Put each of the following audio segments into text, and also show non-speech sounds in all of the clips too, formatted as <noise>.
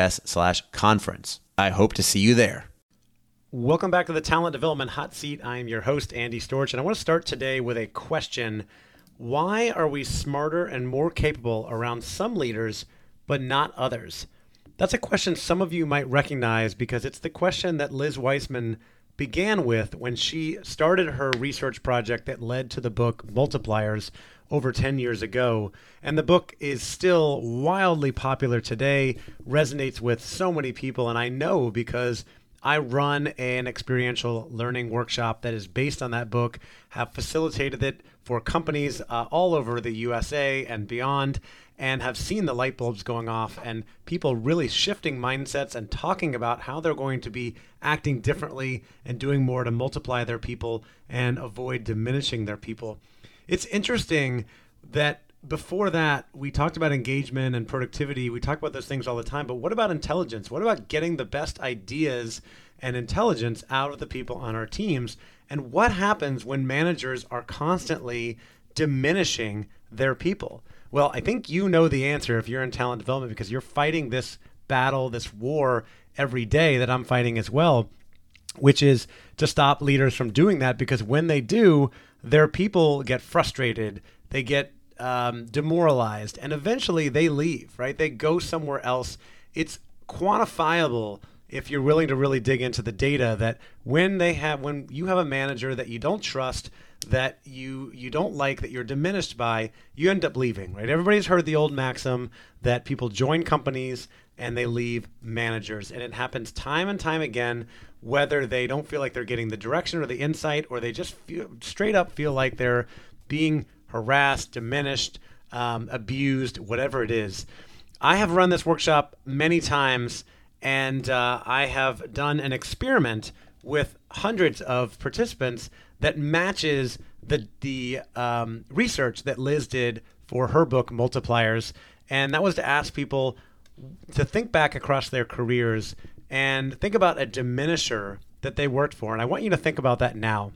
us slash conference. I hope to see you there. Welcome back to the Talent Development Hot Seat. I am your host, Andy Storch, and I want to start today with a question. Why are we smarter and more capable around some leaders, but not others? That's a question some of you might recognize because it's the question that Liz Wiseman began with when she started her research project that led to the book Multipliers over 10 years ago. And the book is still wildly popular today, resonates with so many people. And I know because I run an experiential learning workshop that is based on that book, have facilitated it for companies uh, all over the USA and beyond, and have seen the light bulbs going off and people really shifting mindsets and talking about how they're going to be acting differently and doing more to multiply their people and avoid diminishing their people. It's interesting that before that, we talked about engagement and productivity. We talk about those things all the time. But what about intelligence? What about getting the best ideas and intelligence out of the people on our teams? And what happens when managers are constantly diminishing their people? Well, I think you know the answer if you're in talent development because you're fighting this battle, this war every day that I'm fighting as well, which is to stop leaders from doing that because when they do, their people get frustrated, they get um, demoralized, and eventually they leave, right? They go somewhere else. It's quantifiable if you're willing to really dig into the data that when they have when you have a manager that you don't trust that you you don't like that you're diminished by you end up leaving right everybody's heard the old maxim that people join companies and they leave managers and it happens time and time again whether they don't feel like they're getting the direction or the insight, or they just feel, straight up feel like they're being harassed, diminished, um, abused, whatever it is. I have run this workshop many times, and uh, I have done an experiment with hundreds of participants that matches the the um, research that Liz did for her book Multipliers, and that was to ask people to think back across their careers and think about a diminisher that they worked for. And I want you to think about that now.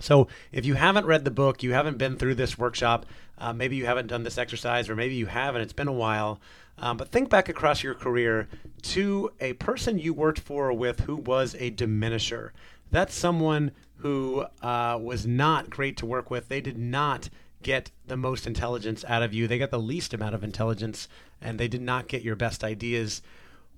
So, if you haven't read the book, you haven't been through this workshop, uh, maybe you haven't done this exercise, or maybe you have and it's been a while, um, but think back across your career to a person you worked for with who was a diminisher. That's someone who uh, was not great to work with. They did not get the most intelligence out of you, they got the least amount of intelligence, and they did not get your best ideas.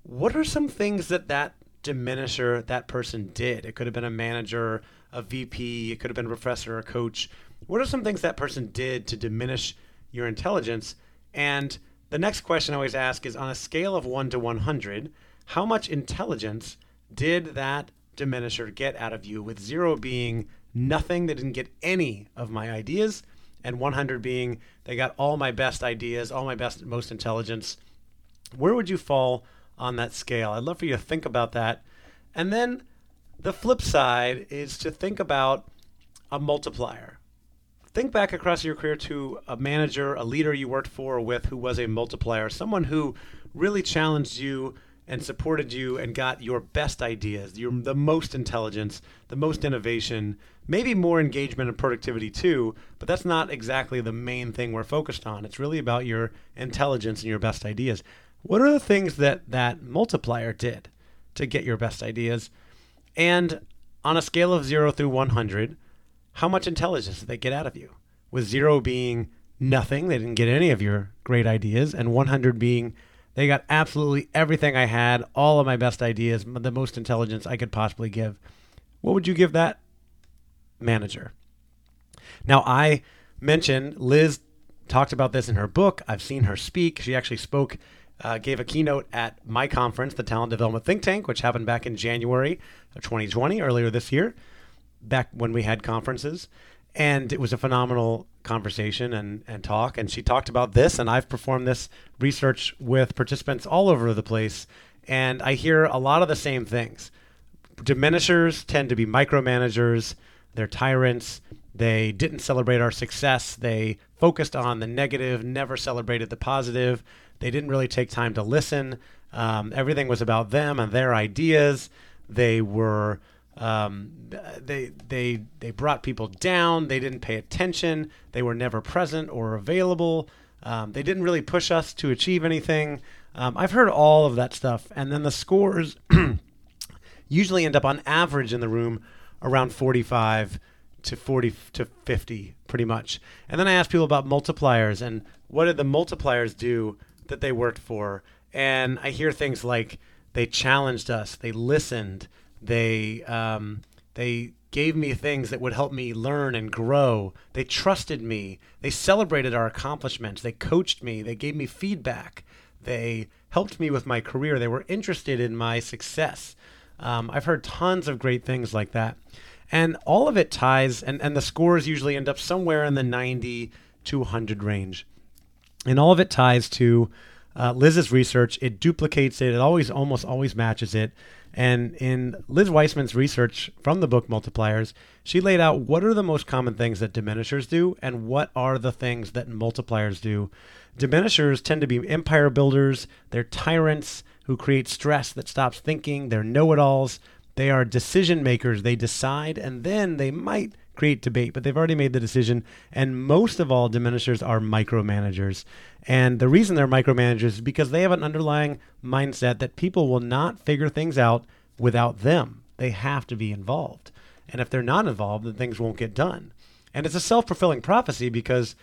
What are some things that that diminisher that person did? It could have been a manager, a VP, it could have been a professor, or a coach. What are some things that person did to diminish your intelligence? And the next question I always ask is on a scale of 1 to 100, how much intelligence did that diminisher get out of you? With 0 being nothing, they didn't get any of my ideas, and 100 being they got all my best ideas, all my best, most intelligence. Where would you fall on that scale. I'd love for you to think about that. And then the flip side is to think about a multiplier. Think back across your career to a manager, a leader you worked for or with who was a multiplier, someone who really challenged you and supported you and got your best ideas, your the most intelligence, the most innovation, maybe more engagement and productivity too, but that's not exactly the main thing we're focused on. It's really about your intelligence and your best ideas. What are the things that that multiplier did to get your best ideas? And on a scale of 0 through 100, how much intelligence did they get out of you? With 0 being nothing, they didn't get any of your great ideas, and 100 being They got absolutely everything I had, all of my best ideas, the most intelligence I could possibly give. What would you give that manager? Now, I mentioned Liz talked about this in her book. I've seen her speak. She actually spoke, uh, gave a keynote at my conference, the Talent Development Think Tank, which happened back in January of 2020, earlier this year, back when we had conferences. And it was a phenomenal conversation and, and talk. And she talked about this, and I've performed this research with participants all over the place. And I hear a lot of the same things. Diminishers tend to be micromanagers, they're tyrants, they didn't celebrate our success. They focused on the negative, never celebrated the positive. They didn't really take time to listen. Um, everything was about them and their ideas. They were um, they they they brought people down. They didn't pay attention. They were never present or available. Um, they didn't really push us to achieve anything. Um, I've heard all of that stuff, and then the scores <clears throat> usually end up on average in the room around 45 to 40 to 50 pretty much. And then i asked people about multipliers and what did the multipliers do that they worked for. And i hear things like they challenged us they listened they um, they gave me things that would help me learn and grow. They trusted me. They celebrated our accomplishments. They coached me. They gave me feedback. They helped me with my career. They were interested in my success. Um, i've heard tons of great things like that and all of it ties, and, and the scores usually end up somewhere in the 90 to 100 range. And all of it ties to uh, Liz's research. It duplicates it, it always, almost always matches it. And in Liz Wiseman's research from the book Multipliers, she laid out what are the most common things that diminishers do and what are the things that multipliers do. Diminishers tend to be empire builders, they're tyrants who create stress that stops thinking, they're know it alls, they are decision makers. They decide and then they might create debate, but they've already made the decision. And most of all, diminishers are micromanagers. And the reason they're micromanagers is because they have an underlying mindset that people will not figure things out without them. They have to be involved. And if they're not involved, then things won't get done. And it's a self fulfilling prophecy because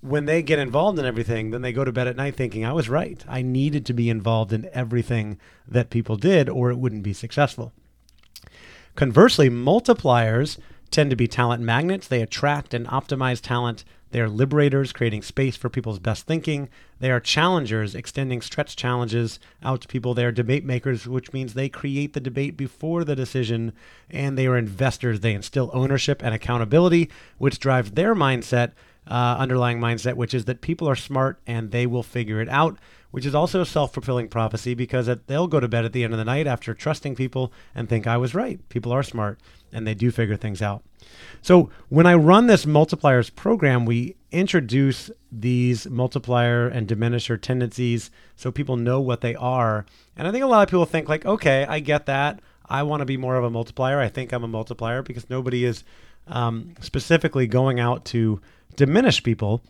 when they get involved in everything, then they go to bed at night thinking, I was right. I needed to be involved in everything that people did, or it wouldn't be successful. Conversely, multipliers tend to be talent magnets. They attract and optimize talent. They are liberators, creating space for people's best thinking. They are challengers, extending stretch challenges out to people. They are debate makers, which means they create the debate before the decision. And they are investors. They instill ownership and accountability, which drives their mindset, uh, underlying mindset, which is that people are smart and they will figure it out which is also a self fulfilling prophecy because they'll go to bed at the end of the night after trusting people and think I was right. People are smart and they do figure things out. So when I run this multipliers program, we introduce these multiplier and diminisher tendencies so people know what they are. And I think a lot of people think like, okay, I get that. I want to be more of a multiplier. I think I'm a multiplier because nobody is um, specifically going out to diminish people.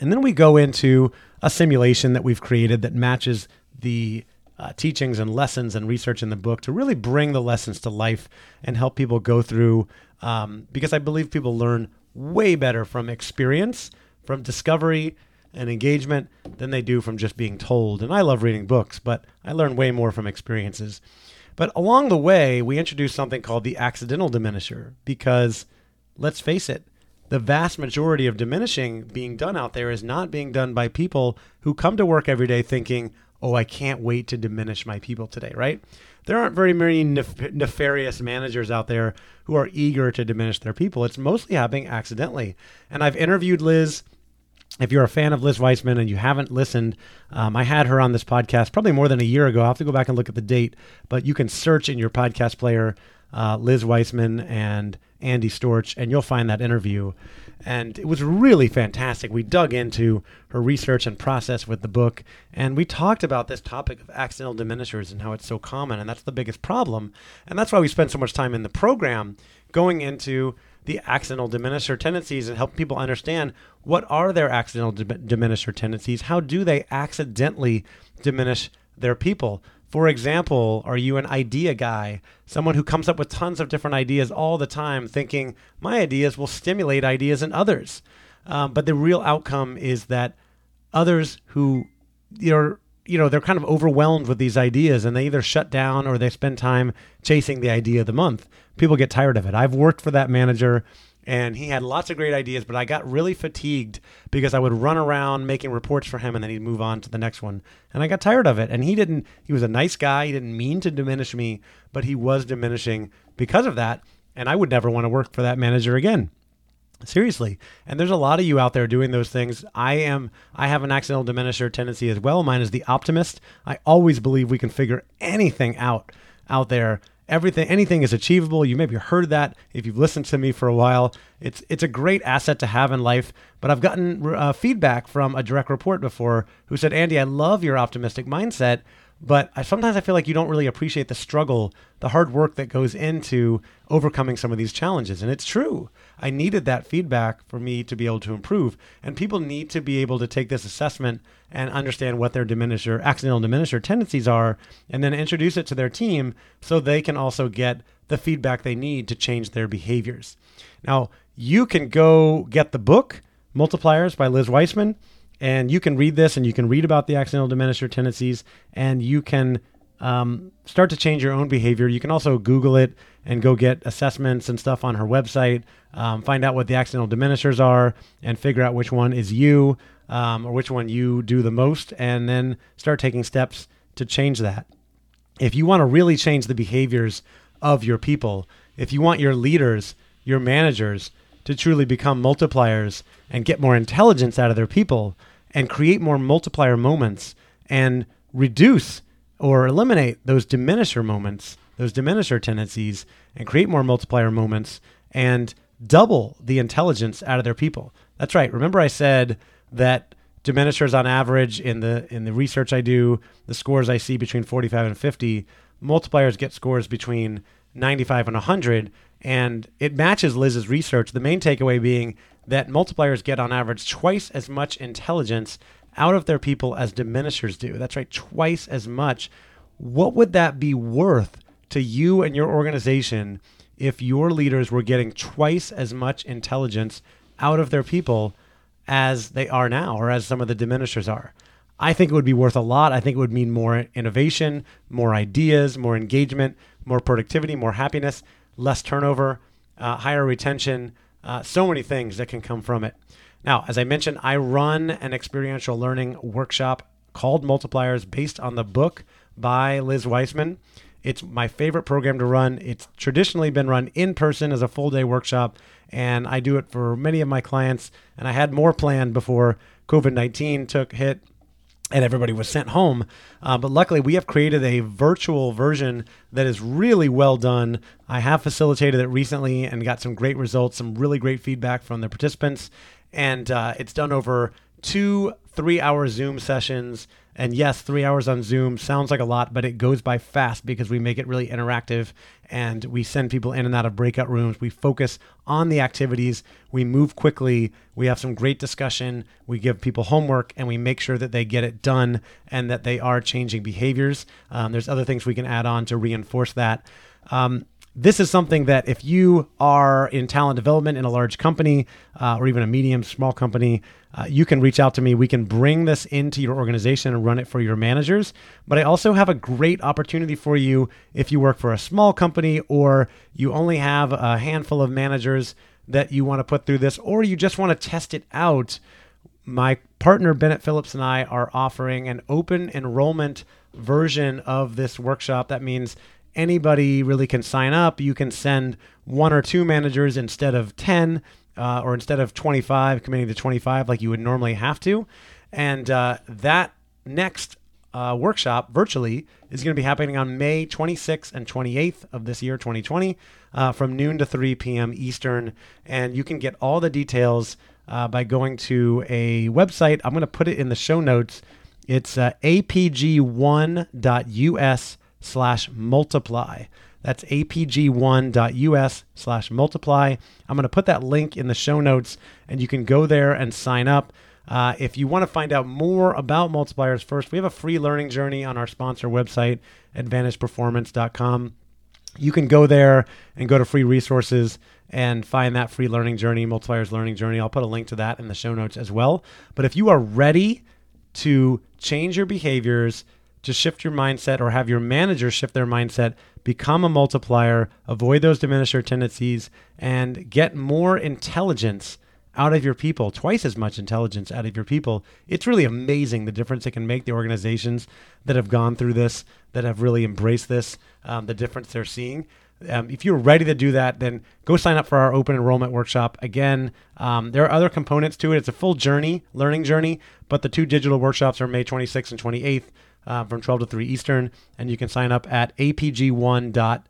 And then we go into a simulation that we've created that matches the uh, teachings and lessons and research in the book to really bring the lessons to life and help people go through. Um, because I believe people learn way better from experience, from discovery and engagement than they do from just being told. And I love reading books, but I learn way more from experiences. But along the way, we introduced something called the accidental diminisher because let's face it, the vast majority of diminishing being done out there is not being done by people who come to work every day thinking, oh, I can't wait to diminish my people today, right? There aren't very many nef- nefarious managers out there who are eager to diminish their people. It's mostly happening accidentally. And I've interviewed Liz. If you're a fan of Liz Wiseman and you haven't listened, um, I had her on this podcast probably more than a year ago. i have to go back and look at the date, but you can search in your podcast player uh, Liz Wiseman and Andy Storch, and you'll find that interview. And it was really fantastic. We dug into her research and process with the book, and we talked about this topic of accidental diminishers and how it's so common, and that's the biggest problem. And that's why we spend so much time in the program going into the accidental diminisher tendencies and help people understand what are their accidental diminisher tendencies, how do they accidentally diminish their people for example, are you an idea guy? Someone who comes up with tons of different ideas all the time, thinking my ideas will stimulate ideas in others. Um, but the real outcome is that others who you're you know, they're kind of overwhelmed with these ideas and they either shut down or they spend time chasing the idea of the month. People get tired of it. I've worked for that manager and he had lots of great ideas, but I got really fatigued because I would run around making reports for him and then he'd move on to the next one. And I got tired of it. And he didn't, he was a nice guy. He didn't mean to diminish me, but he was diminishing because of that. And I would never want to work for that manager again. Seriously. And there's a lot of you out there doing those things. I am I have an accidental diminisher tendency as well. Mine is the optimist. I always believe we can figure anything out out there. Everything anything is achievable. You maybe heard that if you've listened to me for a while. It's it's a great asset to have in life, but I've gotten uh, feedback from a direct report before who said, "Andy, I love your optimistic mindset." But I, sometimes I feel like you don't really appreciate the struggle, the hard work that goes into overcoming some of these challenges. And it's true. I needed that feedback for me to be able to improve. And people need to be able to take this assessment and understand what their diminisher, accidental diminisher tendencies are, and then introduce it to their team so they can also get the feedback they need to change their behaviors. Now, you can go get the book, Multipliers by Liz Wiseman. And you can read this and you can read about the accidental diminisher tendencies and you can um, start to change your own behavior. You can also Google it and go get assessments and stuff on her website, um, find out what the accidental diminishers are, and figure out which one is you um, or which one you do the most, and then start taking steps to change that. If you want to really change the behaviors of your people, if you want your leaders, your managers to truly become multipliers and get more intelligence out of their people, and create more multiplier moments and reduce or eliminate those diminisher moments, those diminisher tendencies, and create more multiplier moments and double the intelligence out of their people. That's right. Remember, I said that diminishers on average in the in the research I do, the scores I see between 45 and 50, multipliers get scores between 95 and 100, and it matches Liz's research. The main takeaway being that multipliers get on average twice as much intelligence out of their people as diminishers do. That's right, twice as much. What would that be worth to you and your organization if your leaders were getting twice as much intelligence out of their people as they are now or as some of the diminishers are? I think it would be worth a lot. I think it would mean more innovation, more ideas, more engagement, more productivity, more happiness, less turnover, uh, higher retention, uh, so many things that can come from it. Now, as I mentioned, I run an experiential learning workshop called Multipliers based on the book by Liz Wiseman. It's my favorite program to run. It's traditionally been run in person as a full day workshop, and I do it for many of my clients. And I had more planned before COVID 19 took hit and everybody was sent home. Uh, but luckily, we have created a virtual version that is really well done. I have facilitated it recently and got some great results, some really great feedback from the participants. And uh, it's done over two three hour Zoom sessions. And yes, three hours on Zoom sounds like a lot, but it goes by fast because we make it really interactive and we send people in and out of breakout rooms. We focus on the activities, we move quickly, we have some great discussion, we give people homework, and we make sure that they get it done and that they are changing behaviors. Um, there's other things we can add on to reinforce that. Um, this is something that if you are in talent development in a large company uh, or even a medium small company uh, you can reach out to me. We can bring this into your organization and run it for your managers. But i also have a great opportunity for you if you work for a small company or you only have a handful of managers that you want to put through this or you just want to test it out. My partner bennett phillips and i are offering an open enrollment version of this workshop. That means anybody really can sign up. You can send one or two managers instead of 10 uh, or instead of 25, committing to 25 like you would normally have to. And uh, that next uh, workshop virtually is going to be happening on May 26th and 28th of this year, 2020, uh, from noon to 3 p.m. Eastern. And you can get all the details uh, by going to a website. I'm going to put it in the show notes. It's uh, apg1.us slash multiply. That's apg1.us slash multiply. I'm going to put that link in the show notes and you can go there and sign up. Uh, if you want to find out more about multipliers first, we have a free learning journey on our sponsor website, advantageperformance.com. You can go there and go to free resources and find that free learning journey, multipliers learning journey. I'll put a link to that in the show notes as well. But if you are ready to change your behaviors, to shift your mindset, or have your manager shift their mindset, become a multiplier, avoid those diminisher tendencies, and get more intelligence out of your people, twice as much intelligence out of your people. It's really amazing the difference it can make. The organizations that have gone through this, that have really embraced this, um, the difference they're seeing. Um, if you're ready to do that, then go sign up for our open enrollment workshop. Again, um, there are other components to it. It's a full journey, learning journey, but the two digital workshops are May 26th and 28th uh, from 12 to 3 Eastern, and you can sign up at apg1.us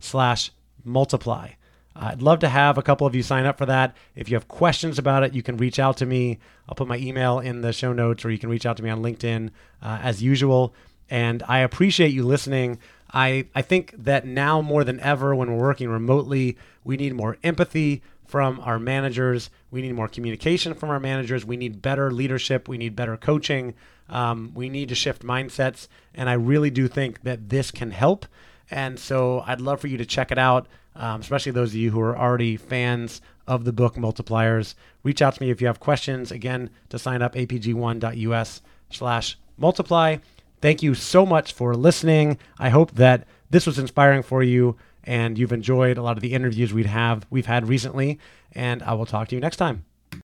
slash multiply. I'd love to have a couple of you sign up for that. If you have questions about it, you can reach out to me. I'll put my email in the show notes, or you can reach out to me on LinkedIn uh, as usual. And I appreciate you listening. I, I think that now more than ever, when we're working remotely, we need more empathy from our managers. We need more communication from our managers. We need better leadership. We need better coaching. Um, we need to shift mindsets. And I really do think that this can help. And so I'd love for you to check it out, um, especially those of you who are already fans of the book Multipliers. Reach out to me if you have questions. Again, to sign up, apg1.us slash multiply. Thank you so much for listening. I hope that this was inspiring for you and you've enjoyed a lot of the interviews we'd have we've had recently. And I will talk to you next time.